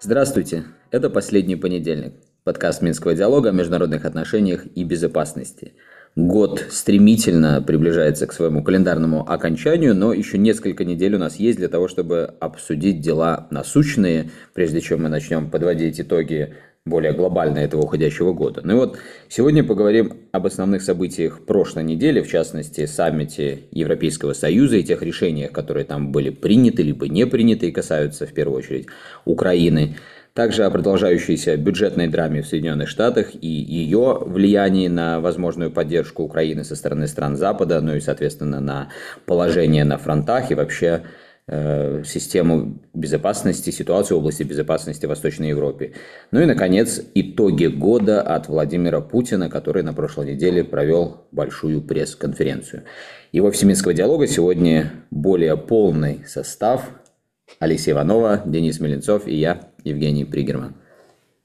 Здравствуйте, это «Последний понедельник», подкаст Минского диалога о международных отношениях и безопасности. Год стремительно приближается к своему календарному окончанию, но еще несколько недель у нас есть для того, чтобы обсудить дела насущные, прежде чем мы начнем подводить итоги более глобально этого уходящего года. Ну и вот сегодня поговорим об основных событиях прошлой недели, в частности, саммите Европейского Союза и тех решениях, которые там были приняты либо не приняты и касаются в первую очередь Украины. Также о продолжающейся бюджетной драме в Соединенных Штатах и ее влиянии на возможную поддержку Украины со стороны стран Запада, ну и, соответственно, на положение на фронтах и вообще систему безопасности, ситуацию в области безопасности в Восточной Европе. Ну и, наконец, итоги года от Владимира Путина, который на прошлой неделе провел большую пресс-конференцию. Его всемирского диалога сегодня более полный состав. Алексей Иванова, Денис Меленцов и я, Евгений Пригерман.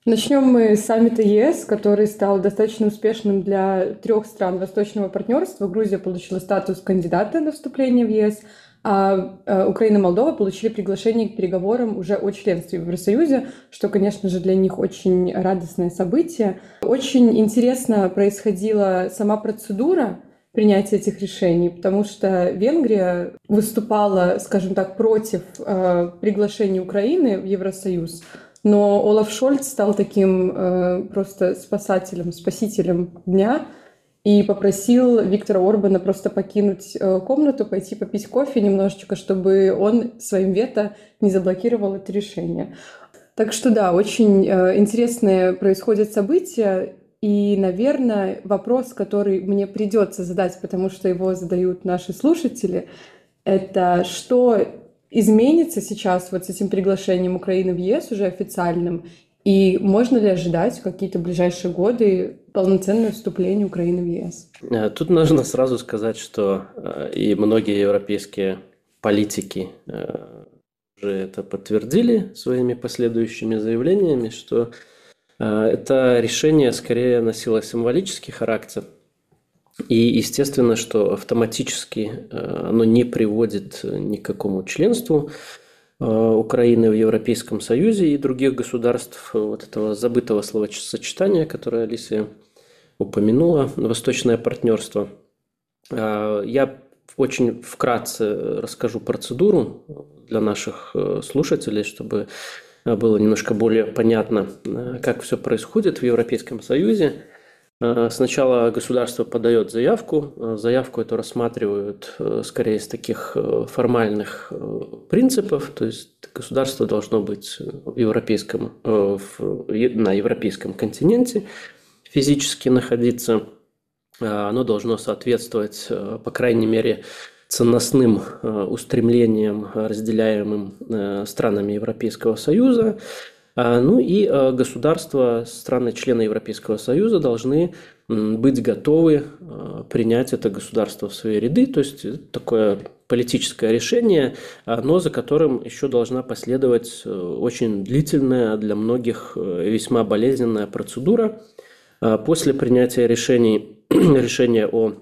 Начнем мы с саммита ЕС, который стал достаточно успешным для трех стран восточного партнерства. Грузия получила статус кандидата на вступление в ЕС, а э, Украина и Молдова получили приглашение к переговорам уже о членстве в Евросоюзе, что, конечно же, для них очень радостное событие. Очень интересно происходила сама процедура принятия этих решений, потому что Венгрия выступала, скажем так, против э, приглашения Украины в Евросоюз, но Олаф Шольц стал таким э, просто спасателем, спасителем дня — и попросил Виктора Орбана просто покинуть э, комнату, пойти попить кофе немножечко, чтобы он своим вето не заблокировал это решение. Так что да, очень э, интересные происходят события. И, наверное, вопрос, который мне придется задать, потому что его задают наши слушатели, это что изменится сейчас вот с этим приглашением Украины в ЕС уже официальным, и можно ли ожидать какие-то ближайшие годы полноценное вступление Украины в ЕС? Э, тут нужно сразу сказать, что э, и многие европейские политики э, уже это подтвердили своими последующими заявлениями, что это решение скорее носило символический характер. И естественно, что автоматически оно не приводит ни к какому членству Украины в Европейском Союзе и других государств вот этого забытого словосочетания, которое Алисия упомянула, восточное партнерство. Э, я очень вкратце расскажу процедуру для наших э, слушателей, чтобы было немножко более понятно, как все происходит в Европейском Союзе. Э, сначала государство подает заявку. Э, заявку эту рассматривают э, скорее из таких формальных принципов. То есть государство должно быть в европейском, на европейском континенте физически находиться. Оно должно соответствовать, по крайней мере, ценностным устремлениям, разделяемым странами Европейского Союза. А, ну и а, государства, страны-члены Европейского Союза должны быть готовы а, принять это государство в свои ряды, то есть такое политическое решение, но за которым еще должна последовать э, очень длительная, для многих э, весьма болезненная процедура. После принятия решений, решения о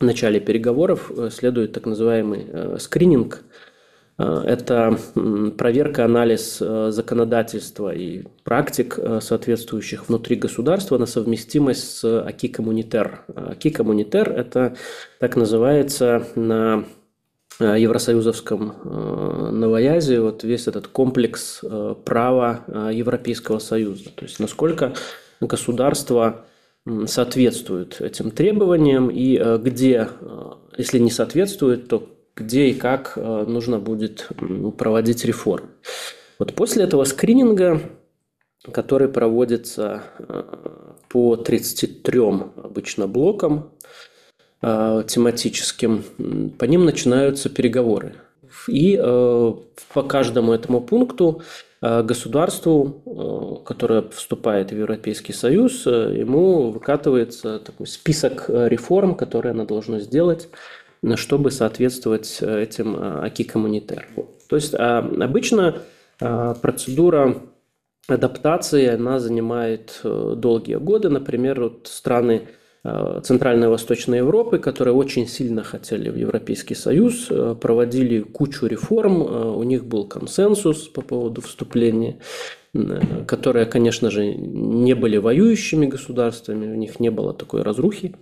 начале переговоров э, следует так называемый скрининг – это проверка, анализ э, законодательства и практик, э, соответствующих внутри государства на совместимость с АКИ Коммунитер. АКИ Коммунитер – это так называется на евросоюзовском новоязе вот весь этот комплекс права Европейского Союза. То есть насколько государство соответствует этим требованиям и где, если не соответствует, то где и как э, нужно будет проводить реформы. Вот после этого скрининга, который проводится э, по 33 обычно блокам э, тематическим, по ним начинаются переговоры. И по каждому этому пункту государству, которое вступает в Европейский Союз, ему выкатывается такой список реформ, которые оно должно сделать чтобы соответствовать э, этим э, аки коммунитер. То есть а, обычно а, процедура адаптации, она занимает э, долгие годы. Например, вот страны Центральной и Восточной Европы, которые очень сильно хотели в Европейский Союз, проводили кучу реформ, у них был консенсус по поводу вступления, которые, конечно же, не были воюющими государствами, у них не было такой разрухи.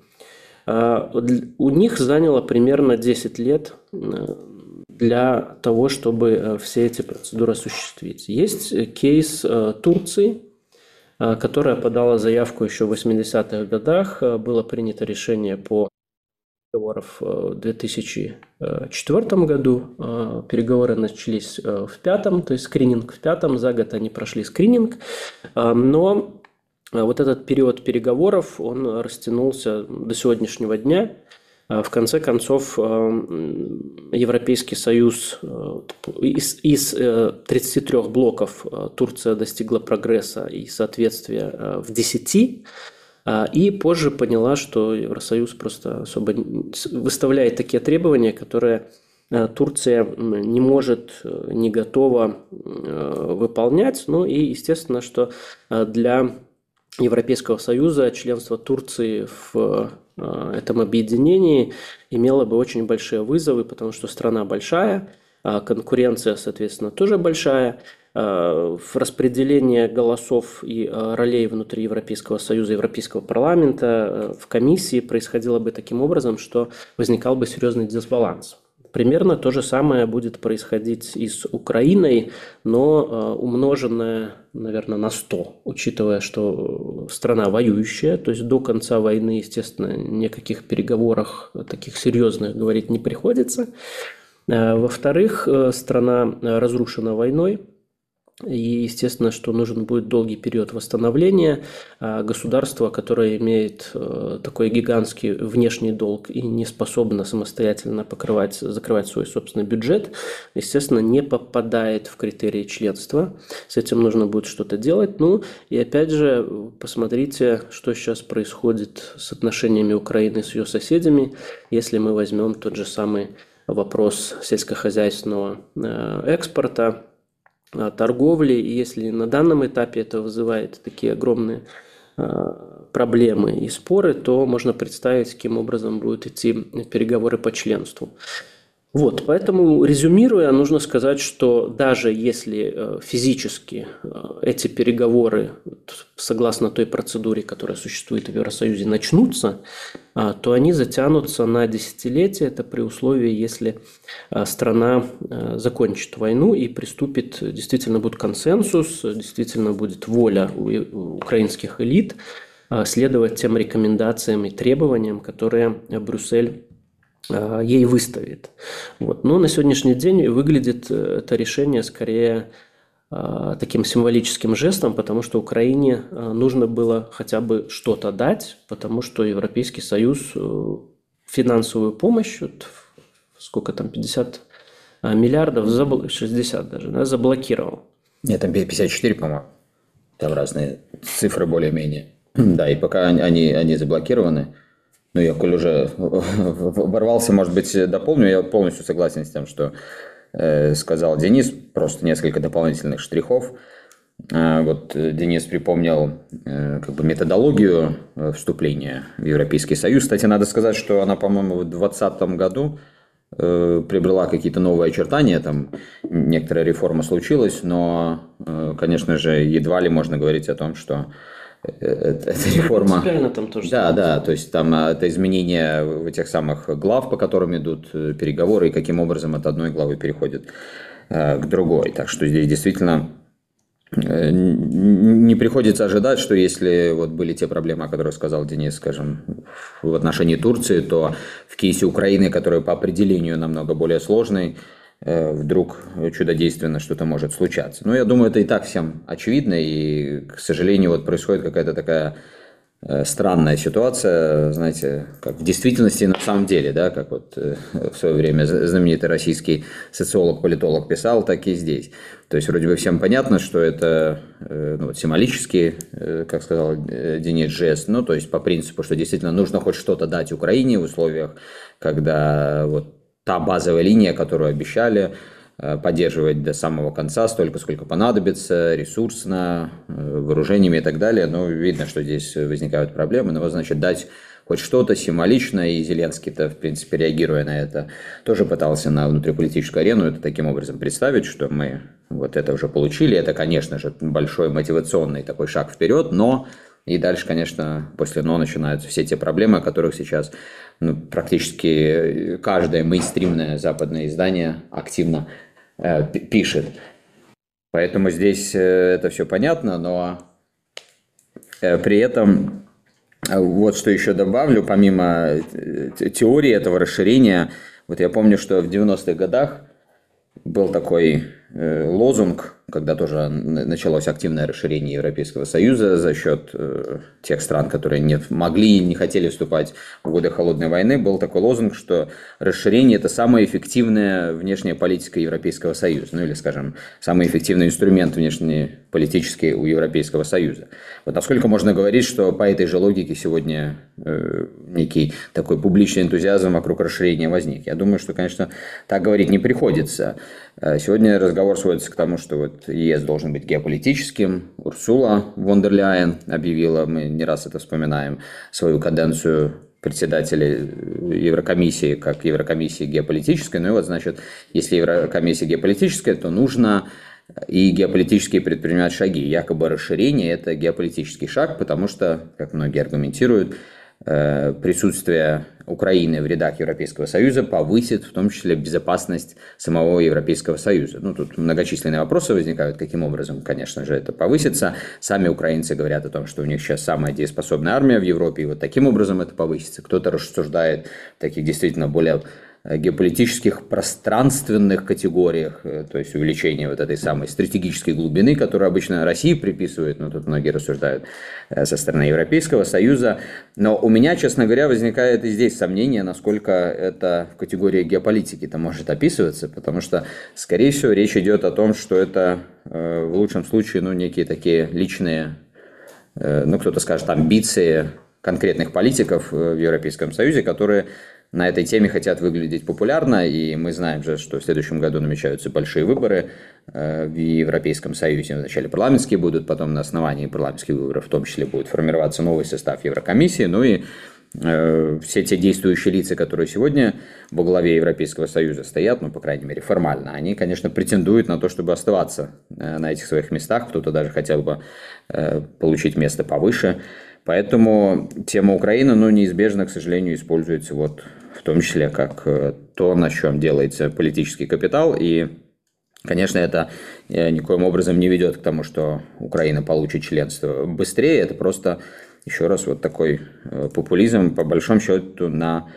У них заняло примерно 10 лет для того, чтобы все эти процедуры осуществить. Есть кейс Турции, Э, которая подала заявку еще в 80-х годах. Э, было принято решение по переговоров в 2004 году. Э, переговоры начались в пятом, то есть скрининг в пятом. За год они прошли скрининг. Но вот этот период переговоров, он растянулся до сегодняшнего дня. А в конце концов, э, Европейский Союз э, из, из 33 э, блоков Турция достигла прогресса и соответствия в 10, и позже поняла, что Евросоюз просто особо выставляет такие требования, которые Турция не может, не готова выполнять. Ну и естественно, что для Европейского Союза членство Турции в Э, этом объединении имело бы очень большие вызовы, потому что страна большая, а конкуренция, соответственно, тоже большая. Э, в распределении голосов и э, ролей внутри Европейского Союза, Европейского парламента в комиссии происходило бы таким образом, что возникал бы серьезный дисбаланс. Примерно то же самое будет происходить и с Украиной, но э, умноженное, наверное, на 100, учитывая, что страна воюющая, то есть до конца войны, естественно, никаких переговорах таких серьезных говорить не приходится. Э, во-вторых, э, страна разрушена войной, и, естественно, что нужен будет долгий период восстановления. А государство, которое имеет э, такой гигантский внешний долг и не способно самостоятельно покрывать, закрывать свой собственный бюджет, естественно, не попадает в критерии членства. С этим нужно будет что-то делать. Ну, и опять же, посмотрите, что сейчас происходит с отношениями Украины с ее соседями, если мы возьмем тот же самый вопрос сельскохозяйственного э, экспорта, торговли. И если на данном этапе это вызывает такие огромные а, проблемы и споры, то можно представить, каким образом будут идти переговоры по членству. Вот, поэтому, резюмируя, нужно сказать, что даже если э, физически э, эти переговоры, согласно той процедуре, которая существует в Евросоюзе, начнутся, а, то они затянутся на десятилетия. Это при условии, если э, страна закончит войну и приступит, действительно будет консенсус, действительно будет воля украинских элит следовать тем рекомендациям и требованиям, которые Брюссель ей выставит. Вот. Но на сегодняшний день выглядит э, это решение скорее таким символическим жестом, потому что Украине нужно было хотя бы что-то дать, потому что Европейский Союз финансовую помощь, вот, сколько там, 50 миллиардов, 60 даже, да, заблокировал. Нет, там 54, по-моему. Там разные цифры более-менее. Да, и пока они, они заблокированы, ну, я, коль уже ворвался, может быть, дополню. Я полностью согласен с тем, что э, сказал Денис. Просто несколько дополнительных штрихов. Э, вот Денис припомнил э, как бы методологию э, вступления в Европейский Союз. Кстати, надо сказать, что она, по-моему, в 2020 году э, приобрела какие-то новые очертания, там некоторая реформа случилась, но, э, конечно же, едва ли можно говорить о том, что эта реформа. там тоже. Да, да, то есть там а, это изменение в этих самых глав, по которым идут э, переговоры, и каким образом от одной главы переходит э, к другой. Так что здесь действительно э, не приходится ожидать, что если вот были те проблемы, о которых сказал Денис, скажем, в отношении Турции, то в кейсе Украины, который по определению намного более сложный, Э, вдруг чудодейственно что-то может случаться. Но я думаю, это и так всем очевидно, и, к сожалению, вот происходит какая-то такая э, странная ситуация, знаете, как в действительности на самом деле, да, как вот э, в свое время знаменитый российский социолог-политолог писал, так и здесь. То есть вроде бы всем понятно, что это ну, вот, символический, как сказал Денис, жест, ну, то есть по принципу, что действительно нужно хоть что-то дать Украине в условиях, когда вот та базовая линия, которую обещали э, поддерживать до самого конца, столько, сколько понадобится, ресурсно, э, вооружениями и так далее. Но видно, что здесь возникают проблемы. Но, значит, дать хоть что-то символично, и Зеленский-то, в принципе, реагируя на это, тоже пытался на внутриполитическую арену это таким образом представить, что мы вот это уже получили. Это, конечно же, большой мотивационный такой шаг вперед, но и дальше, конечно, после «но» начинаются все те проблемы, о которых сейчас ну, практически каждое мейнстримное западное издание активно э, пишет. Поэтому здесь э, это все понятно, но э, при этом э, вот что еще добавлю, помимо э, теории этого расширения, вот я помню, что в 90-х годах был такой э, лозунг когда тоже началось активное расширение Европейского Союза за счет э, тех стран, которые не могли и не хотели вступать в годы Холодной войны, был такой лозунг, что расширение – это самая эффективная внешняя политика Европейского Союза, ну или, скажем, самый эффективный инструмент внешнеполитический у Европейского Союза. Вот насколько можно говорить, что по этой же логике сегодня э, некий такой публичный энтузиазм вокруг расширения возник? Я думаю, что, конечно, так говорить не приходится. Э, сегодня разговор сводится к тому, что вот ЕС должен быть геополитическим. Урсула фон дер Ляйен объявила, мы не раз это вспоминаем, свою каденцию председателя Еврокомиссии как Еврокомиссии геополитической. Ну и вот, значит, если Еврокомиссия геополитическая, то нужно и геополитические предпринимать шаги. Якобы расширение – это геополитический шаг, потому что, как многие аргументируют, Э, присутствие Украины в рядах Европейского Союза повысит в том числе безопасность самого Европейского Союза. Ну, тут многочисленные вопросы возникают, каким образом, конечно же, это повысится. Сами украинцы говорят о том, что у них сейчас самая дееспособная армия в Европе, и вот таким образом это повысится. Кто-то рассуждает таких действительно более Э, геополитических пространственных категориях, э, то есть увеличение вот этой самой стратегической глубины, которую обычно России приписывают, но тут многие рассуждают э, со стороны Европейского Союза. Но у меня, честно говоря, возникает и здесь сомнение, насколько это в категории геополитики-то может описываться, потому что, скорее всего, речь идет о том, что это в лучшем случае ну, некие такие личные, ну кто-то скажет, амбиции конкретных политиков в Европейском Союзе, которые на этой теме хотят выглядеть популярно, и мы знаем же, что в следующем году намечаются большие выборы э, в Европейском Союзе. Вначале парламентские будут, потом на основании парламентских выборов в том числе будет формироваться новый состав Еврокомиссии, ну и э, все те действующие лица, которые сегодня во главе Европейского Союза стоят, ну, по крайней мере, формально, они, конечно, претендуют на то, чтобы оставаться э, на этих своих местах, кто-то даже хотел бы получить место повыше. Поэтому тема Украины, ну, неизбежно, к сожалению, используется вот в том числе как э, то, на чем делается политический капитал. И, конечно, это э, никоим образом не ведет к тому, что Украина получит членство быстрее. Это просто, еще раз, вот такой э, популизм, по большому счету, на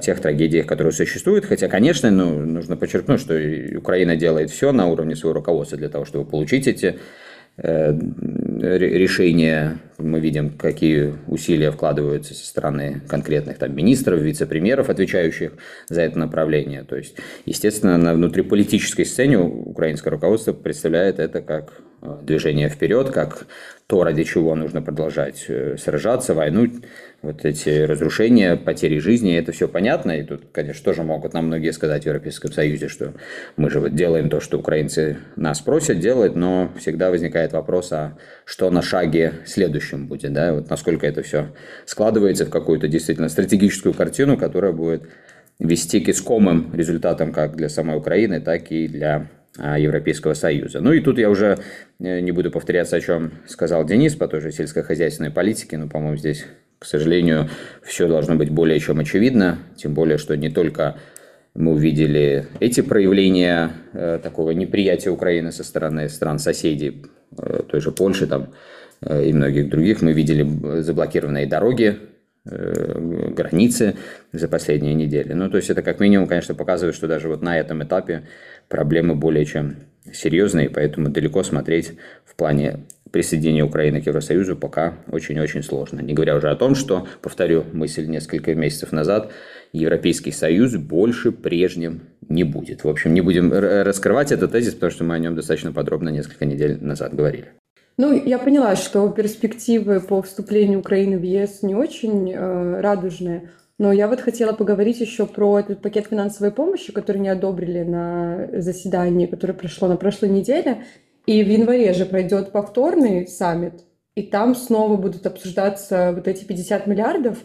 тех трагедиях, которые существуют. Хотя, конечно, ну, нужно подчеркнуть, что Украина делает все на уровне своего руководства для того, чтобы получить эти решения, мы видим, какие усилия вкладываются со стороны конкретных там, министров, вице-премьеров, отвечающих за это направление. То есть, естественно, на внутриполитической сцене украинское руководство представляет это как э, движение вперед, как то, ради чего нужно продолжать э, сражаться, войну, вот эти разрушения, потери жизни, это все понятно. И тут, конечно, тоже могут нам многие сказать в Европейском Союзе, что мы же вот делаем то, что украинцы нас просят делать, но всегда возникает вопрос, а что на шаге следующем будет, да, вот насколько это все складывается в какую-то действительно стратегическую картину, которая будет вести к искомым результатам как для самой Украины, так и для Европейского Союза. Ну и тут я уже э, не буду повторяться, о чем сказал Денис по той же сельскохозяйственной политике, но, по-моему, здесь к сожалению, все должно быть более чем очевидно, тем более, что не только мы увидели эти проявления э, такого неприятия Украины со стороны стран-соседей, э, той же Польши там, э, и многих других. Мы видели заблокированные дороги, э, границы за последние недели. Ну, то есть это как минимум, конечно, показывает, что даже вот на этом этапе проблемы более чем серьезные, поэтому далеко смотреть в плане присоединения Украины к Евросоюзу пока очень-очень сложно. Не говоря уже о том, что, повторю мысль несколько месяцев назад, Европейский Союз больше прежним не будет. В общем, не будем раскрывать этот тезис, потому что мы о нем достаточно подробно несколько недель назад говорили. Ну, я поняла, что перспективы по вступлению Украины в ЕС не очень э, радужные. Но я вот хотела поговорить еще про этот пакет финансовой помощи, который не одобрили на заседании, которое прошло на прошлой неделе. И в январе же пройдет повторный саммит, и там снова будут обсуждаться вот эти 50 миллиардов.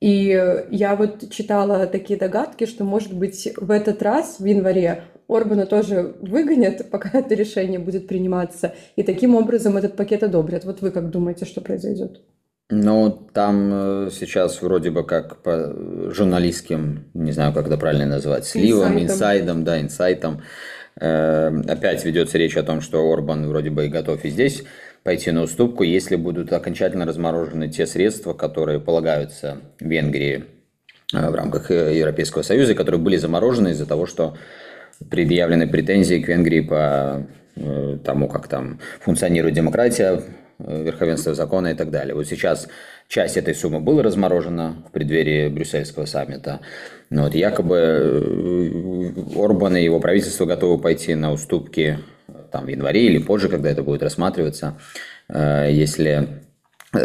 И я вот читала такие догадки, что, может быть, в этот раз, в январе, Орбана тоже выгонят, пока это решение будет приниматься, и таким образом этот пакет одобрят. Вот вы как думаете, что произойдет? Ну, там э, сейчас вроде бы как по журналистским, не знаю, как это правильно назвать, сливом, инсайдом, инсайдом да, инсайтом. Э, опять ведется речь о том, что Орбан вроде бы и готов и здесь пойти на уступку, если будут окончательно разморожены те средства, которые полагаются Венгрии э, в рамках Европейского Союза, которые были заморожены из-за того, что предъявлены претензии к Венгрии по тому, как там функционирует демократия, верховенство закона и так далее. Вот сейчас часть этой суммы была разморожена в преддверии брюссельского саммита. Но вот якобы э, Орбан и его правительство готовы пойти на уступки там, в январе или позже, когда это будет рассматриваться, э, если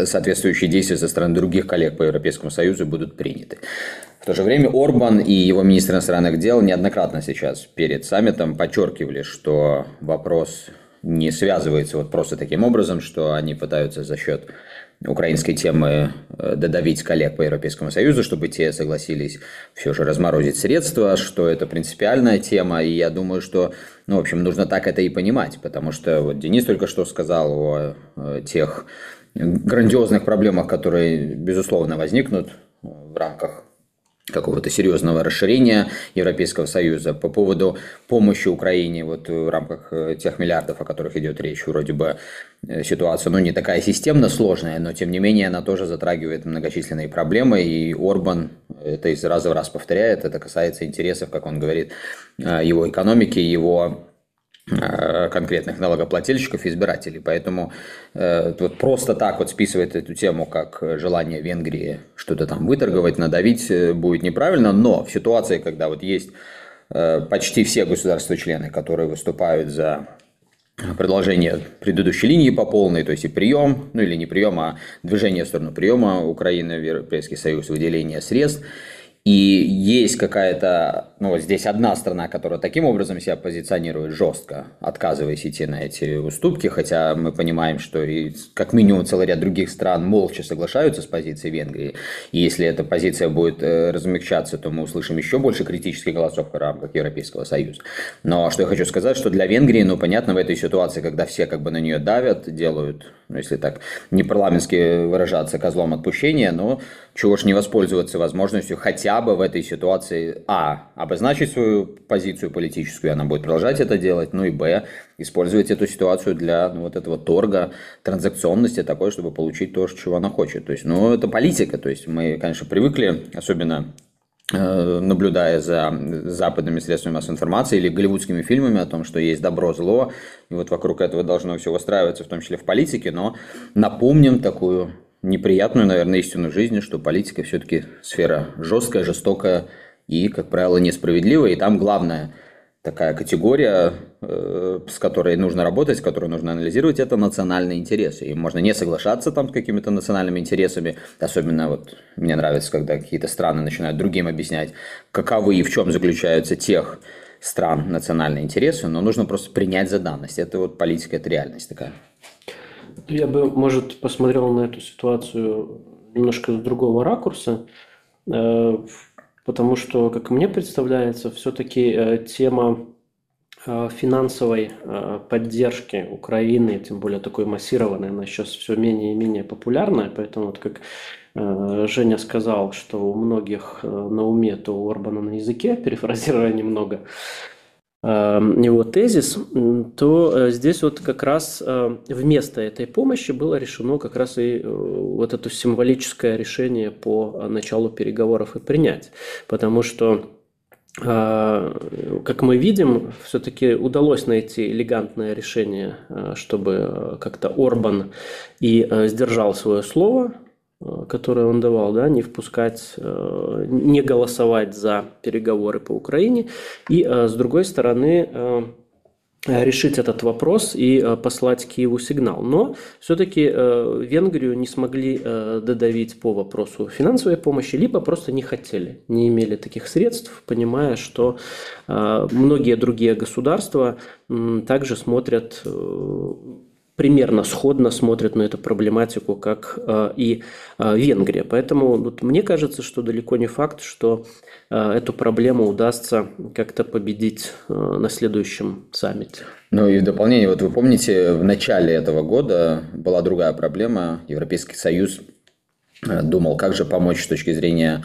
соответствующие действия со стороны других коллег по Европейскому Союзу будут приняты. В то же время Орбан и его министр иностранных дел неоднократно сейчас перед саммитом подчеркивали, что вопрос не связывается вот просто таким образом, что они пытаются за счет украинской темы э, додавить коллег по Европейскому Союзу, чтобы те согласились все же разморозить средства, что это принципиальная тема, и я думаю, что, ну, в общем, нужно так это и понимать, потому что вот Денис только что сказал о э, тех грандиозных проблемах, которые, безусловно, возникнут в рамках какого-то серьезного расширения Европейского Союза. По поводу помощи Украине вот в рамках э, тех миллиардов, о которых идет речь, вроде бы э, ситуация, ну, не такая системно сложная, но тем не менее она тоже затрагивает многочисленные проблемы, и Орбан это из раза в раз повторяет, это касается интересов, как он говорит, э, его экономики, его Э, конкретных налогоплательщиков и избирателей. Поэтому э, вот просто так вот списывать эту тему как желание Венгрии что-то там выторговать, надавить э, будет неправильно, но в ситуации, когда вот есть э, почти все государства-члены, которые выступают за продолжение предыдущей линии по полной, то есть и прием, ну или не прием, а движение в сторону приема Украины в Европейский Союз, выделение средств – и есть какая-то, ну вот здесь одна страна, которая таким образом себя позиционирует жестко, отказываясь идти на эти уступки, хотя мы понимаем, что и как минимум целый ряд других стран молча соглашаются с позицией Венгрии. И если эта позиция будет э, размягчаться, то мы услышим еще больше критических голосов в рамках Европейского Союза. Но что я хочу сказать, что для Венгрии, ну понятно, в этой ситуации, когда все как бы на нее давят, делают, ну если так не парламентски выражаться, козлом отпущения, но чего ж не воспользоваться возможностью хотя бы в этой ситуации, а, обозначить свою позицию политическую, она будет продолжать это делать, ну и, б, использовать эту ситуацию для ну, вот этого торга, транзакционности такой, чтобы получить то, чего она хочет. То есть, ну, это политика, то есть мы, конечно, привыкли, особенно э, наблюдая за западными средствами массовой информации или голливудскими фильмами о том, что есть добро, зло, и вот вокруг этого должно все выстраиваться, в том числе в политике, но напомним такую неприятную, наверное, истину жизни, что политика все-таки сфера жесткая, жестокая и, как правило, несправедливая. И там главная такая категория, э, с которой нужно работать, с которой нужно анализировать, это национальные интересы. И можно не соглашаться там с какими-то национальными интересами. Особенно вот мне нравится, когда какие-то страны начинают другим объяснять, каковы и в чем заключаются тех стран национальные интересы, но нужно просто принять за данность. Это вот политика, это реальность такая. Я бы, может, посмотрел на эту ситуацию немножко с другого ракурса, э, потому что, как мне представляется, все-таки э, тема э, финансовой поддержки Украины, тем более такой массированной, она сейчас все менее и менее популярная, поэтому вот как Женя сказал, что у многих на уме, то у Орбана на языке, перефразируя немного, его тезис, то э, здесь вот как раз э, вместо этой помощи было решено как раз и э, вот это символическое решение по началу переговоров и принять. Потому что как мы видим, все-таки удалось найти элегантное решение, чтобы как-то Орбан и сдержал свое слово, Э, которое он давал, да, не впускать, э, не голосовать за переговоры по Украине, и э, с другой стороны решить этот вопрос и послать Киеву сигнал. Но все-таки Венгрию не смогли додавить по вопросу финансовой помощи, либо просто не хотели, не имели таких средств, понимая, что многие другие государства также смотрят примерно сходно смотрят на эту проблематику, как э, и э, Венгрия. Поэтому вот, мне кажется, что далеко не факт, что э, эту проблему удастся как-то победить на следующем саммите. Ну и в дополнение, вот вы помните, в начале этого года была другая проблема. Европейский Союз думал, как же помочь с точки зрения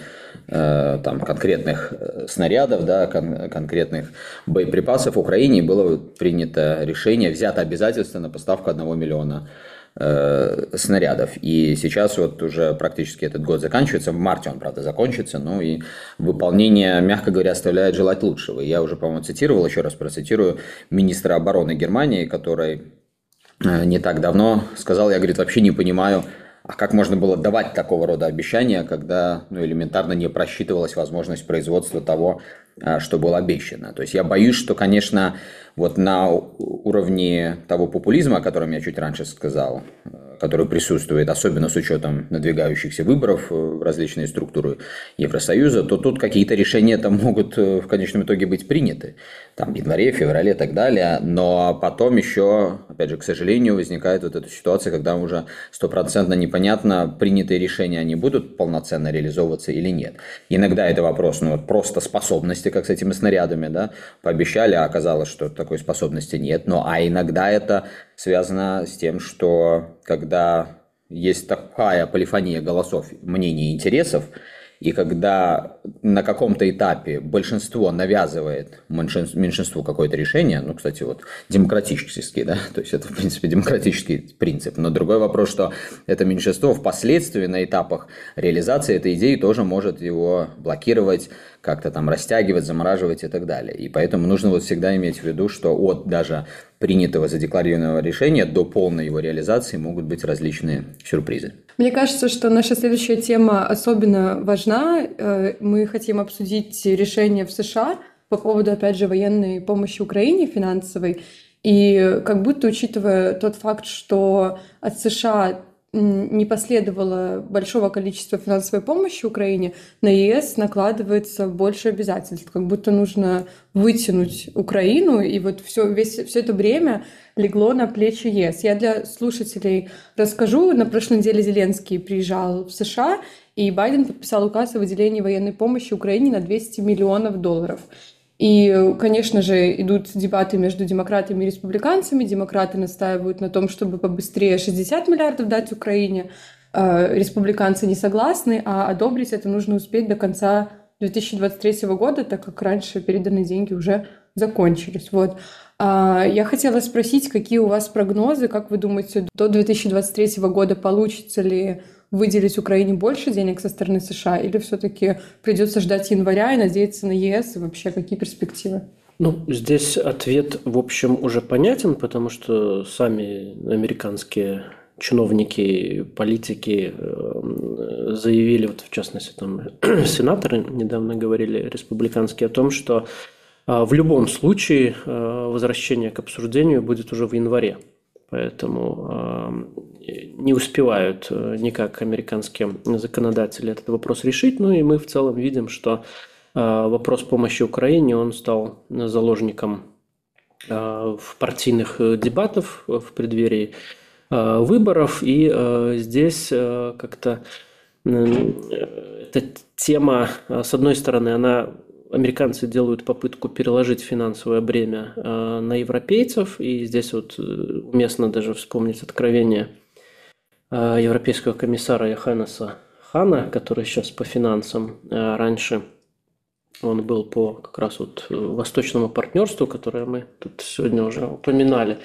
Э, там, конкретных э, снарядов, да, кон- конкретных боеприпасов Украине было принято решение, взято обязательство на поставку 1 миллиона э, снарядов. И сейчас вот уже практически этот год заканчивается. В марте он, правда, закончится. Ну и выполнение, мягко говоря, оставляет желать лучшего. Я уже, по-моему, цитировал, еще раз процитирую министра обороны Германии, который не так давно сказал, я, говорит, вообще не понимаю, а как можно было давать такого рода обещания, когда ну, элементарно не просчитывалась возможность производства того, а, что было обещано? То есть я боюсь, что, конечно, вот на уровне того популизма, о котором я чуть раньше сказал, который присутствует, особенно с учетом надвигающихся выборов в различные структуры Евросоюза, то тут какие-то решения там могут э, в конечном итоге быть приняты. Там январе, феврале и так далее. Но потом еще, опять же, к сожалению, возникает вот эта ситуация, когда уже стопроцентно непонятно, принятые решения, они будут полноценно реализовываться или нет. Иногда это вопрос ну, вот просто способности, как с этими снарядами, да, пообещали, а оказалось, что такой способности нет. Но, а иногда это связано с тем, что когда есть такая полифония голосов, мнений и интересов, и когда на каком-то этапе большинство навязывает меньшинству какое-то решение, ну, кстати, вот демократический, да, то есть это, в принципе, демократический принцип. Но другой вопрос, что это меньшинство впоследствии на этапах реализации этой идеи тоже может его блокировать, как-то там растягивать, замораживать и так далее. И поэтому нужно вот всегда иметь в виду, что от даже принятого задекларированного решения до полной его реализации могут быть различные сюрпризы. Мне кажется, что наша следующая тема особенно важна. Э, мы хотим обсудить решение в США по поводу, опять же, военной помощи Украине финансовой. И как будто учитывая тот факт, что от США не последовало большого количества финансовой помощи Украине, на ЕС накладывается больше обязательств, как будто нужно вытянуть Украину, и вот все, весь, все это время легло на плечи ЕС. Я для слушателей расскажу. На прошлой неделе Зеленский приезжал в США, и Байден подписал указ о выделении военной помощи Украине на 200 миллионов долларов. И, конечно же, идут дебаты между демократами и республиканцами. Демократы настаивают на том, чтобы побыстрее 60 миллиардов дать Украине. Э, республиканцы не согласны, а одобрить это нужно успеть до конца 2023 года, так как раньше переданные деньги уже закончились. Вот. А, я хотела спросить, какие у вас прогнозы, как вы думаете, до 2023 года получится ли выделить Украине больше денег со стороны США, или все-таки придется ждать января и надеяться на ЕС, и вообще какие перспективы? Ну, здесь ответ, в общем, уже понятен, потому что сами американские чиновники, политики э, заявили, вот в частности, там сенаторы недавно говорили, республиканские, о том, что э, в любом случае э, возвращение к обсуждению будет уже в январе. Поэтому не успевают э, никак американские законодатели этот вопрос решить. Ну и мы в целом видим, что э, вопрос помощи Украине, он стал заложником э, в партийных дебатов в преддверии выборов. И здесь как-то эта тема, с одной стороны, она американцы делают попытку переложить финансовое бремя на европейцев, и здесь вот уместно даже вспомнить откровение Э, европейского комиссара Йоханнеса Хана, который сейчас по финансам, э, раньше он был по как раз вот э, восточному партнерству, которое мы тут сегодня уже упоминали.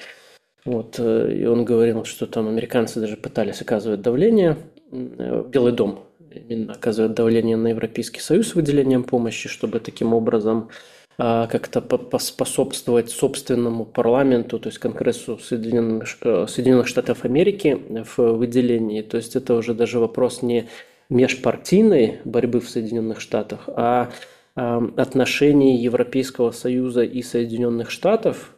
Вот, и он говорил, что там американцы даже пытались оказывать давление, Белый дом именно оказывает давление на Европейский Союз выделением помощи, чтобы таким образом а, как-то поспособствовать собственному парламенту, то есть Конгрессу Соединенных, э, Соединенных Штатов Америки в выделении. То есть это уже даже вопрос не межпартийной борьбы в Соединенных Штатах, а отношений Европейского Союза и Соединенных Штатов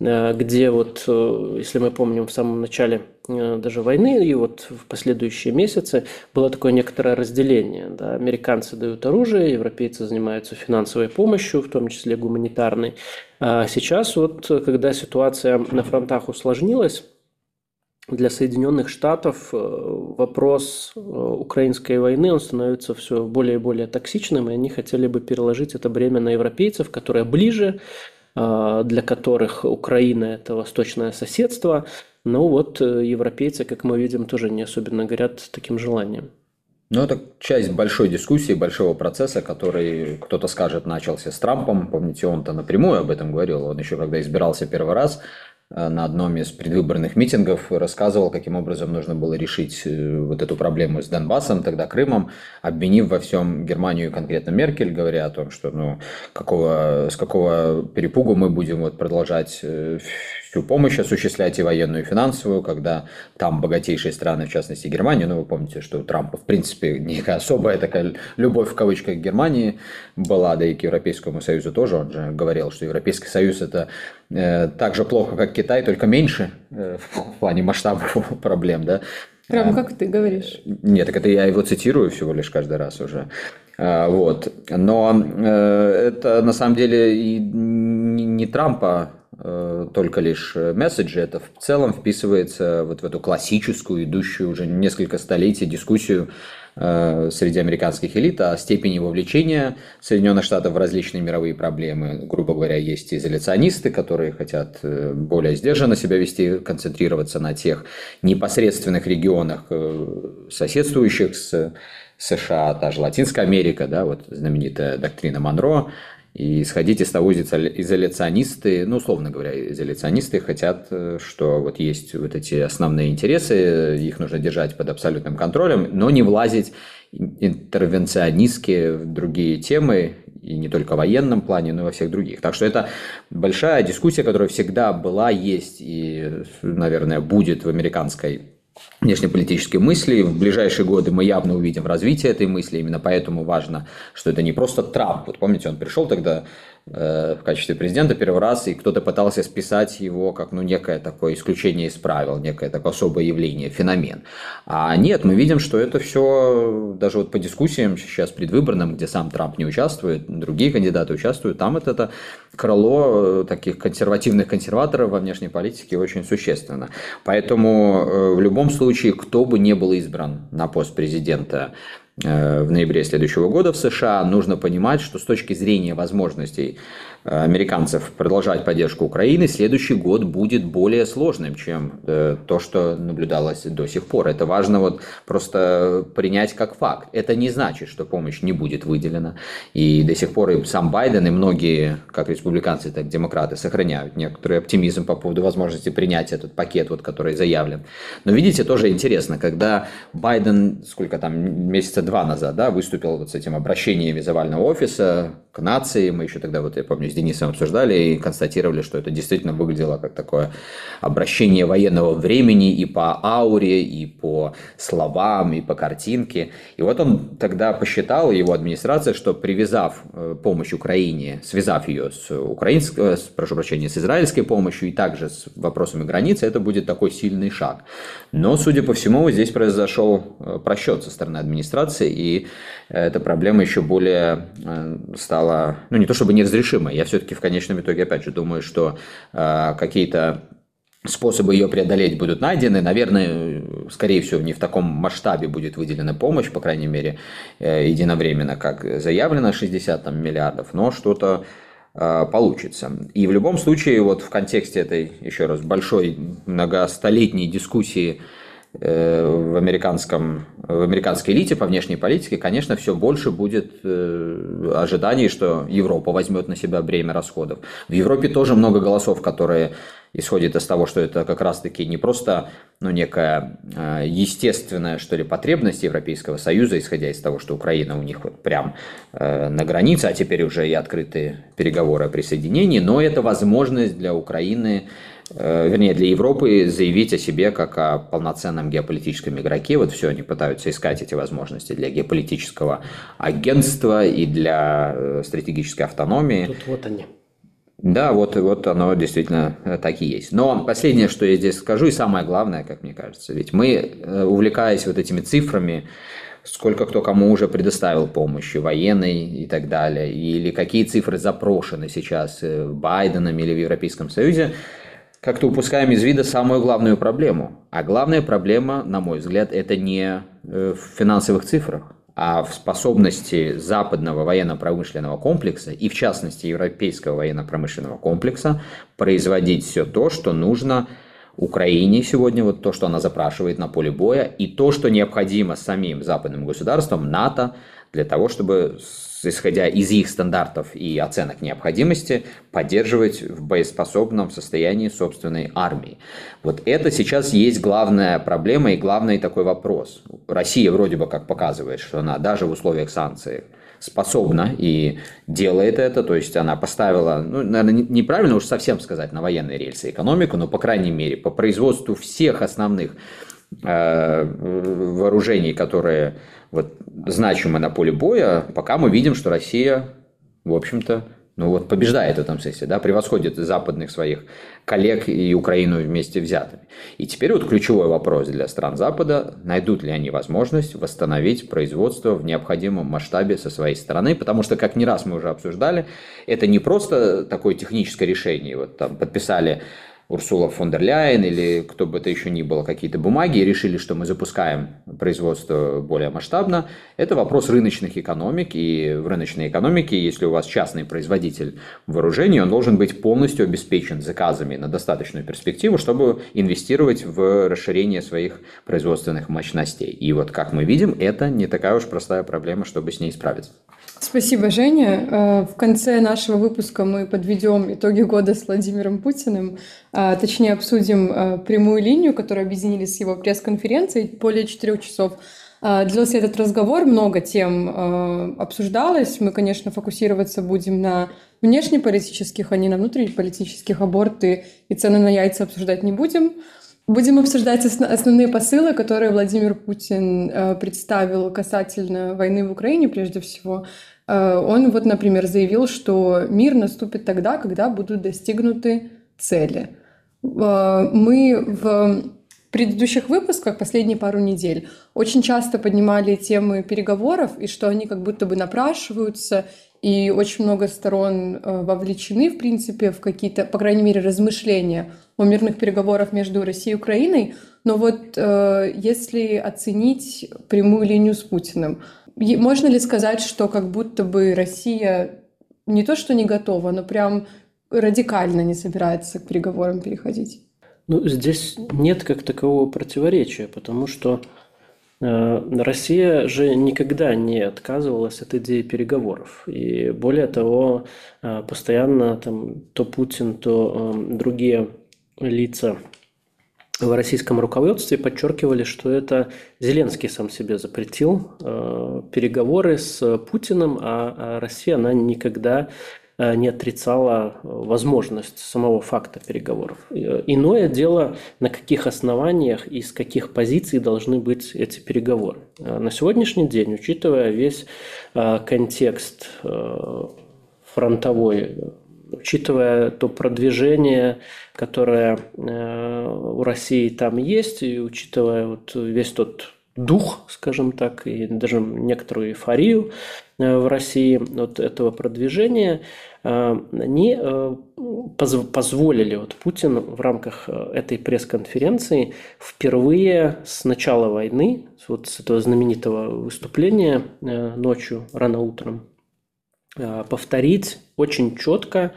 Э, где вот, э, если мы помним, в самом начале даже войны и вот в последующие месяцы было такое некоторое разделение. Да? Американцы дают оружие, европейцы занимаются финансовой помощью, в том числе гуманитарной. А сейчас вот, когда ситуация на фронтах усложнилась, для Соединенных Штатов вопрос украинской войны, он становится все более и более токсичным, и они хотели бы переложить это бремя на европейцев, которые ближе, для которых Украина – это восточное соседство. Но вот европейцы, как мы видим, тоже не особенно горят таким желанием. Ну, это часть большой дискуссии, большого процесса, который, кто-то скажет, начался с Трампом. Помните, он-то напрямую об этом говорил. Он еще, когда избирался первый раз, э, на одном из предвыборных митингов рассказывал, каким образом нужно было решить э, вот эту проблему с Донбассом, тогда Крымом, обвинив во всем Германию конкретно Меркель, говоря о том, что ну, какого, с какого перепугу мы будем вот продолжать э, всю помощь осуществлять и военную, и финансовую, когда там богатейшие страны, в частности Германия, ну вы помните, что у Трампа в принципе некая особая такая любовь в кавычках к Германии была, да и к Европейскому Союзу тоже, он же говорил, что Европейский Союз это э, так же плохо, как Китай, только меньше э, в плане масштабов проблем, да. Прям как ты говоришь. Нет, так это я его цитирую всего лишь каждый раз уже. А, вот. Но э, это на самом деле и не Трампа Э, только лишь месседжи, это в целом вписывается вот в эту классическую, идущую уже несколько столетий дискуссию э, среди американских элит о степени вовлечения Соединенных Штатов в различные мировые проблемы. Грубо говоря, есть изоляционисты, которые хотят э, более сдержанно себя вести, концентрироваться на тех непосредственных регионах, соседствующих с США, та же Латинская Америка, да, вот знаменитая доктрина Монро, и исходить из того, изоляционисты, ну, условно говоря, изоляционисты хотят, э, что вот есть вот эти основные интересы, их нужно держать под абсолютным контролем, но не влазить интервенционистски в другие темы, и не только в военном плане, но и во всех других. Так что это большая дискуссия, которая всегда была, есть и, наверное, будет в американской внешнеполитической мысли. В ближайшие годы мы явно увидим развитие этой мысли. Именно поэтому важно, что это не просто Трамп. Вот помните, он пришел тогда в качестве президента первый раз, и кто-то пытался списать его как ну, некое такое исключение из правил, некое такое особое явление, феномен. А нет, мы видим, что это все, даже вот по дискуссиям сейчас предвыборным, где сам Трамп не участвует, другие кандидаты участвуют, там это, это крыло э, таких консервативных консерваторов во внешней политике очень существенно. Поэтому э, в любом случае, кто бы не был избран на пост президента, Э, в ноябре следующего года в США, нужно понимать, что с точки зрения возможностей Э, американцев продолжать поддержку Украины, следующий год будет более сложным, чем э, то, что наблюдалось до сих пор. Это важно вот просто принять как факт. Это не значит, что помощь не будет выделена. И до сих пор и сам Байден, и многие, как республиканцы, так и демократы, сохраняют некоторый оптимизм по поводу возможности принять этот пакет, вот, который заявлен. Но видите, тоже интересно, когда Байден, сколько там, месяца два назад, да, выступил вот с этим обращением из офиса к нации, мы еще тогда, вот я помню, Денисом обсуждали и констатировали, что это действительно выглядело как такое обращение военного времени и по ауре, и по словам, и по картинке. И вот он тогда посчитал, его администрация, что привязав э, помощь Украине, связав ее с украинской, э, с, прошу прощения, с израильской помощью и также с вопросами границы, это будет такой сильный шаг. Но, судя по всему, здесь произошел э, просчет со стороны администрации, и эта проблема еще более стала, ну не то чтобы неразрешимой, я все-таки в конечном итоге, опять же, думаю, что э, какие-то способы ее преодолеть будут найдены. Наверное, скорее всего, не в таком масштабе будет выделена помощь, по крайней мере, э, единовременно, как заявлено, 60 там, миллиардов, но что-то э, получится. И в любом случае, вот в контексте этой, еще раз, большой многостолетней дискуссии в, американском, в американской элите по внешней политике, конечно, все больше будет э, ожиданий, что Европа возьмет на себя бремя расходов. В Европе тоже много голосов, которые исходят из того, что это как раз-таки не просто ну, некая э, естественная, что ли, потребность Европейского Союза, исходя из того, что Украина у них вот прям на границе, а теперь уже и открыты переговоры о присоединении, но это возможность для Украины Э, вернее, для Европы заявить о себе как о полноценном геополитическом игроке. Вот все, они пытаются искать эти возможности для геополитического агентства и для э, стратегической автономии. Тут вот они. Да, вот, вот оно действительно э, так и есть. Но последнее, что я здесь скажу, и самое главное, как мне кажется, ведь мы, увлекаясь вот этими цифрами, сколько кто кому уже предоставил помощи, военной и так далее, или какие цифры запрошены сейчас Байденом или в Европейском Союзе, как-то упускаем из вида самую главную проблему. А главная проблема, на мой взгляд, это не э, в финансовых цифрах, а в способности западного военно-промышленного комплекса и, в частности, европейского военно-промышленного комплекса производить все то, что нужно Украине сегодня, вот то, что она запрашивает на поле боя, и то, что необходимо самим западным государствам, НАТО, для того, чтобы, исходя из их стандартов и оценок необходимости, поддерживать в боеспособном состоянии собственной армии. Вот это сейчас есть главная проблема и главный такой вопрос. Россия вроде бы как показывает, что она даже в условиях санкций способна и делает это, то есть она поставила, ну, наверное, неправильно уж совсем сказать на военные рельсы экономику, но, по крайней мере, по производству всех основных вооружений, которые вот, значимы на поле боя, пока мы видим, что Россия, в общем-то, ну вот побеждает в этом смысле, да, превосходит западных своих коллег и Украину вместе взятыми. И теперь вот ключевой вопрос для стран Запада, найдут ли они возможность восстановить производство в необходимом масштабе со своей стороны, потому что, как не раз мы уже обсуждали, это не просто такое техническое решение, вот там подписали Урсула фон дер Ляйен или кто бы это еще ни было, какие-то бумаги и решили, что мы запускаем производство более масштабно. Это вопрос рыночных экономик. И в рыночной экономике, если у вас частный производитель вооружений, он должен быть полностью обеспечен заказами на достаточную перспективу, чтобы инвестировать в расширение своих производственных мощностей. И вот, как мы видим, это не такая уж простая проблема, чтобы с ней справиться. Спасибо, Женя. Э, в конце нашего выпуска мы подведем итоги года с Владимиром Путиным, точнее обсудим э, прямую линию, которую объединили с его пресс-конференцией более четырех часов. А, длился этот разговор, много тем обсуждалось. Мы, конечно, фокусироваться будем на внешнеполитических, а не на внутриполитических. Аборты и цены на яйца обсуждать не будем. Будем обсуждать основные посылы, которые Владимир Путин представил касательно войны в Украине, прежде всего. Он вот, например, заявил, что мир наступит тогда, когда будут достигнуты цели. Э, мы в предыдущих выпусках, последние пару недель, очень часто поднимали темы переговоров, и что они как будто бы напрашиваются, и очень много сторон э, вовлечены, в принципе, в какие-то, по крайней мере, размышления о мирных переговорах между Россией и Украиной. Но вот если оценить прямую линию с Путиным, можно ли сказать, что как будто бы Россия не то что не готова, но прям радикально не собирается к переговорам переходить? Ну, здесь нет как такового противоречия, потому что э, Россия же никогда не отказывалась от идеи переговоров. И более того, э, постоянно там то Путин, то э, другие лица в российском руководстве подчеркивали, что это Зеленский сам себе запретил переговоры с Путиным, а, а Россия она никогда не отрицала возможность самого факта переговоров. Э, иное дело, на каких основаниях и с каких позиций должны быть эти переговоры. На сегодняшний день, учитывая весь контекст фронтовой учитывая то продвижение, которое э, у России там есть, и учитывая вот весь тот дух, скажем так, и даже некоторую эйфорию э, в России от этого продвижения, э, они позволили вот Путину в рамках этой пресс-конференции впервые с начала войны, вот с этого знаменитого выступления ночью, рано утром, Э, повторить очень четко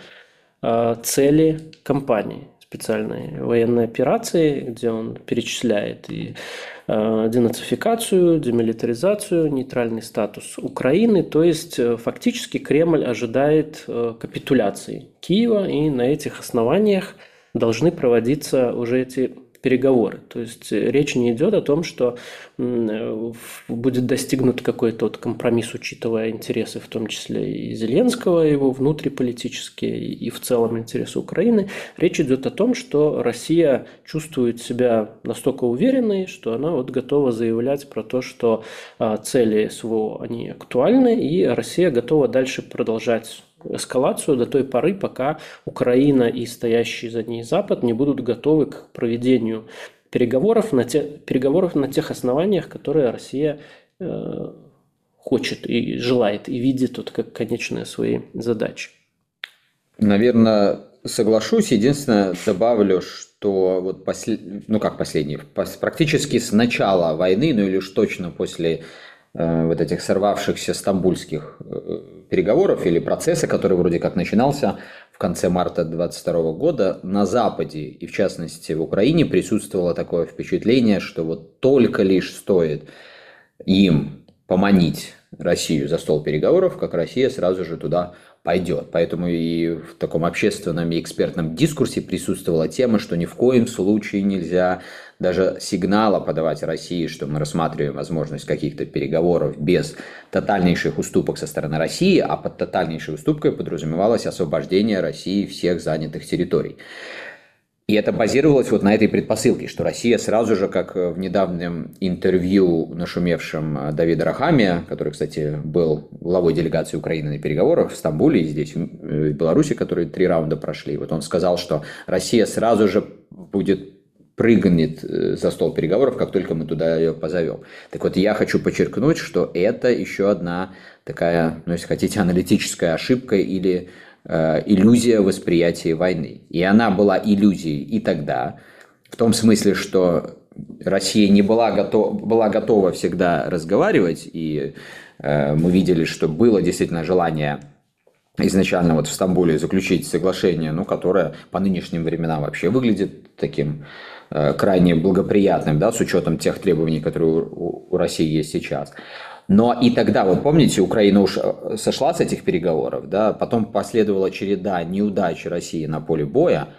э, цели компании. Специальной военной операции, где он перечисляет и э, денацификацию, демилитаризацию, нейтральный статус Украины. То есть фактически Кремль ожидает капитуляции Киева, и на этих основаниях должны проводиться уже эти переговоры. То есть э, речь не идет о том, что э, будет достигнут какой-то вот компромисс, учитывая интересы в том числе и Зеленского, его внутриполитические, и в целом интересы Украины. Речь идет о том, что Россия чувствует себя настолько уверенной, что она вот готова заявлять про то, что а, цели СВО, они актуальны, и Россия готова дальше продолжать эскалацию до той поры, пока Украина и стоящий за ней Запад не будут готовы к проведению переговоров на, те, переговоров на тех основаниях, которые Россия э, хочет и желает, и видит тут как конечные свои задачи. Наверное, соглашусь. Единственное, добавлю, что вот после... ну как последний, практически с начала войны, ну или уж точно после вот этих сорвавшихся стамбульских э, переговоров или процесса, который вроде как начинался в конце марта 2022 года, на Западе и в частности в Украине присутствовало такое впечатление, что вот только лишь стоит им поманить Россию за стол переговоров, как Россия сразу же туда пойдет. Поэтому и в таком общественном и экспертном дискурсе присутствовала тема, что ни в коем случае нельзя даже сигнала подавать России, что мы рассматриваем возможность каких-то переговоров без тотальнейших уступок со стороны России, а под тотальнейшей уступкой подразумевалось освобождение России всех занятых территорий. И это базировалось вот на этой предпосылке, что Россия сразу же, как в недавнем интервью нашумевшем Давида Рахами, который, кстати, был главой делегации Украины на переговорах в Стамбуле и здесь, в Беларуси, которые три раунда прошли, вот он сказал, что Россия сразу же будет прыгнет э, за стол переговоров, как только мы туда ее позовем. Так вот, я хочу подчеркнуть, что это еще одна такая, ну, если хотите, аналитическая ошибка или Э, иллюзия восприятия войны. И она была иллюзией и тогда, в том смысле, что Россия не была, готова, была готова всегда разговаривать, и э, мы видели, что было действительно желание изначально вот в Стамбуле заключить соглашение, ну, которое по нынешним временам вообще выглядит таким крайне благоприятным, да, с учетом тех требований, которые у, у России есть сейчас. Но и тогда, вот помните, Украина уж э, сошла с этих переговоров, да, потом последовала череда неудач России на поле боя,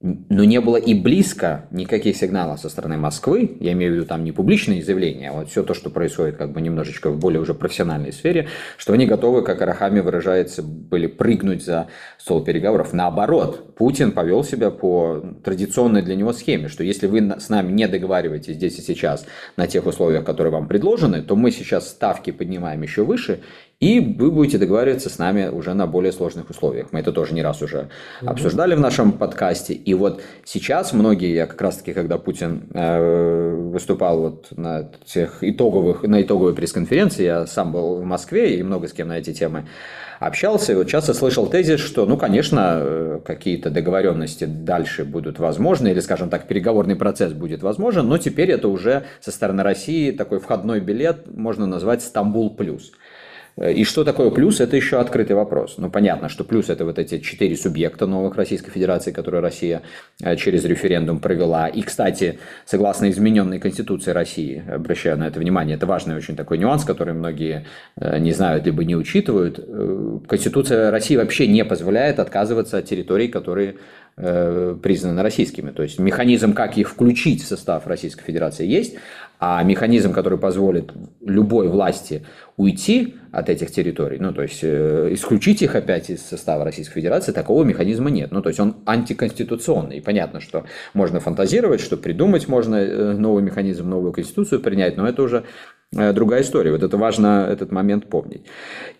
но не было и близко никаких сигналов со стороны Москвы, я имею в виду там не публичные заявления, а вот все то, что происходит как бы немножечко в более уже профессиональной сфере, что они готовы, как Арахами выражается, были прыгнуть за стол переговоров. Наоборот, Путин повел себя по традиционной для него схеме, что если вы с нами не договариваетесь здесь и сейчас на тех условиях, которые вам предложены, то мы сейчас ставки поднимаем еще выше, и вы будете договариваться с нами уже на более сложных условиях. Мы это тоже не раз уже mm-hmm. обсуждали в нашем подкасте. И вот сейчас многие, я как раз таки, когда Путин э, выступал вот на тех итоговых, на итоговой пресс-конференции, я сам был в Москве и много с кем на эти темы общался, и вот часто слышал тезис, что, ну, конечно, э, какие-то договоренности дальше будут возможны, или, скажем так, переговорный процесс будет возможен, но теперь это уже со стороны России такой входной билет, можно назвать «Стамбул плюс». И что такое плюс, это еще открытый вопрос. Ну, понятно, что плюс это вот эти четыре субъекта новых Российской Федерации, которые Россия э, через референдум провела. И, кстати, согласно измененной Конституции России, обращаю на это внимание, это важный очень такой нюанс, который многие э, не знают либо не учитывают. Э, Конституция России вообще не позволяет отказываться от территорий, которые признаны российскими. То есть механизм, как их включить в состав Российской Федерации, есть, а механизм, который позволит любой власти уйти от этих территорий, ну, то есть э, исключить их опять из состава Российской Федерации, такого механизма нет. Ну, то есть он антиконституционный. И понятно, что можно фантазировать, что придумать можно э, новый механизм, новую конституцию принять, но это уже э, другая история. Вот это важно этот момент помнить.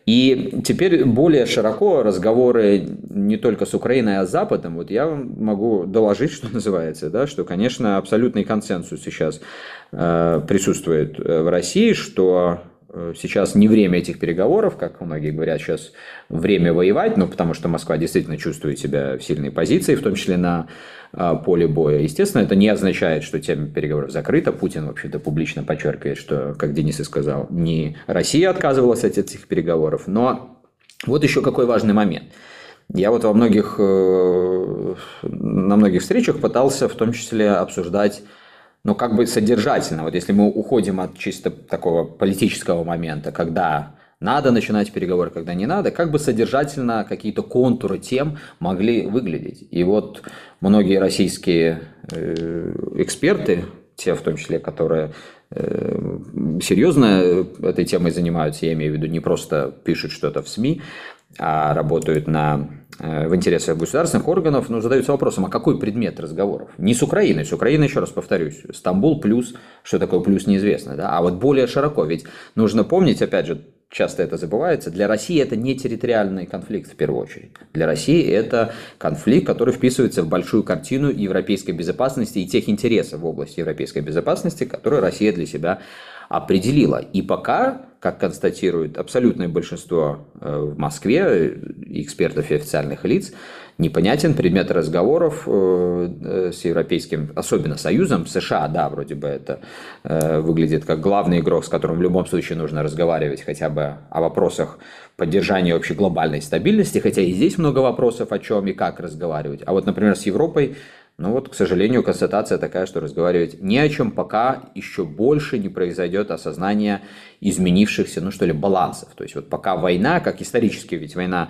И теперь более широко разговоры не только с Украиной, а с Западом. Вот я могу доложить, что называется, да, что, конечно, абсолютный консенсус сейчас э, присутствует в России, что Э, сейчас не время этих переговоров, как многие говорят, сейчас время воевать, но потому что Москва действительно чувствует себя в сильной позиции, в том числе на а, поле боя. Естественно, это не означает, что тема переговоров закрыта. Путин вообще-то публично подчеркивает, что, как Денис и сказал, не Россия отказывалась от этих переговоров. Но вот еще какой важный момент. Я вот во многих, э, на многих встречах пытался в том числе обсуждать но как бы содержательно, вот если мы уходим от чисто такого политического момента, когда надо начинать переговоры, когда не надо, как бы содержательно какие-то контуры тем могли выглядеть. И вот многие российские э, эксперты, те в том числе, которые э, серьезно этой темой занимаются, я имею в виду не просто пишут что-то в СМИ, работают на, э, в интересах государственных органов, ну, задаются вопросом, а какой предмет разговоров? Не с Украиной, с Украиной, еще раз повторюсь, Стамбул плюс, что такое плюс, неизвестно, да? а вот более широко, ведь нужно помнить, опять же, часто это забывается, для России это не территориальный конфликт в первую очередь. Для России это конфликт, который вписывается в большую картину европейской безопасности и тех интересов в области европейской безопасности, которые Россия для себя определила. И пока, как констатирует абсолютное большинство э, в Москве экспертов и официальных лиц, непонятен предмет разговоров э, с Европейским, особенно Союзом, США, да, вроде бы это выглядит как главный игрок, с которым в любом случае нужно разговаривать хотя бы о вопросах поддержания общей глобальной стабильности, хотя и здесь много вопросов о чем и как разговаривать. А вот, например, с Европой ну вот, к сожалению, констатация такая, что разговаривать ни о чем пока еще больше не произойдет осознание изменившихся, ну что ли, балансов. То есть вот пока война, как исторически, ведь война,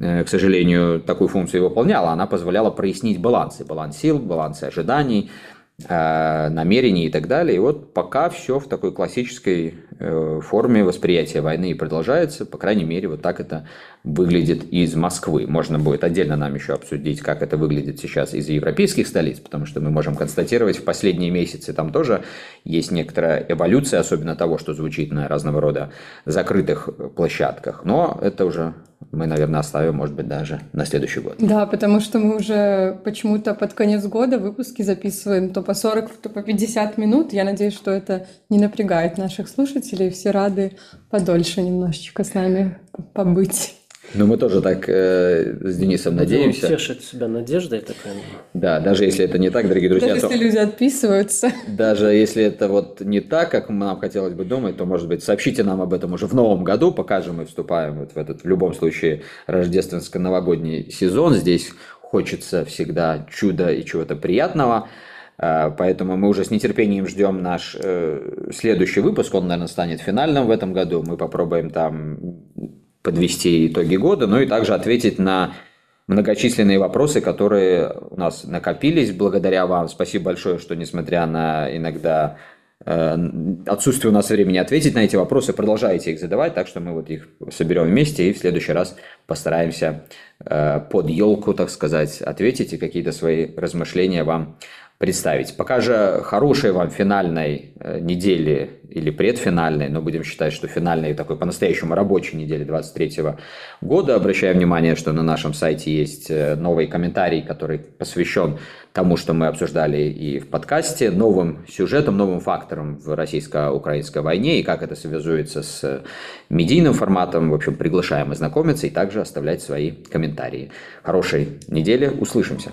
э, к сожалению, такую функцию выполняла, она позволяла прояснить балансы, баланс сил, балансы ожиданий, намерений и так далее. И вот пока все в такой классической э, форме восприятия войны и продолжается, по крайней мере, вот так это выглядит из Москвы. Можно будет отдельно нам еще обсудить, как это выглядит сейчас из европейских столиц, потому что мы можем констатировать в последние месяцы там тоже есть некоторая эволюция, особенно того, что звучит на разного рода закрытых площадках. Но это уже мы, наверное, оставим, может быть, даже на следующий год. Да, потому что мы уже почему-то под конец года выпуски записываем то по 40, то по 50 минут. Я надеюсь, что это не напрягает наших слушателей. Все рады подольше немножечко с нами побыть. Ну, мы тоже так э, с Денисом надеемся. Ну, тешить себя надеждой такой. Да, даже если это не так, дорогие друзья. Даже то... если люди отписываются. Даже если это вот не так, как нам хотелось бы думать, то, может быть, сообщите нам об этом уже в новом году, пока же мы вступаем вот в этот, в любом случае, рождественско-новогодний сезон. Здесь хочется всегда чуда и чего-то приятного. А, поэтому мы уже с нетерпением ждем наш э, следующий выпуск. Он, наверное, станет финальным в этом году. Мы попробуем там подвести итоги года, но и также ответить на многочисленные вопросы, которые у нас накопились благодаря вам. Спасибо большое, что несмотря на иногда э, отсутствие у нас времени ответить на эти вопросы, продолжаете их задавать, так что мы вот их соберем вместе и в следующий раз постараемся э, под елку, так сказать, ответить и какие-то свои размышления вам представить. Пока же хорошей вам финальной э, недели или предфинальной, но будем считать, что финальной такой по-настоящему рабочей недели 23 года. Обращаю внимание, что на нашем сайте есть э, новый комментарий, который посвящен тому, что мы обсуждали и в подкасте, новым сюжетом, новым фактором в российско-украинской войне и как это связуется с медийным форматом. В общем, приглашаем ознакомиться и также оставлять свои комментарии. Хорошей недели, услышимся!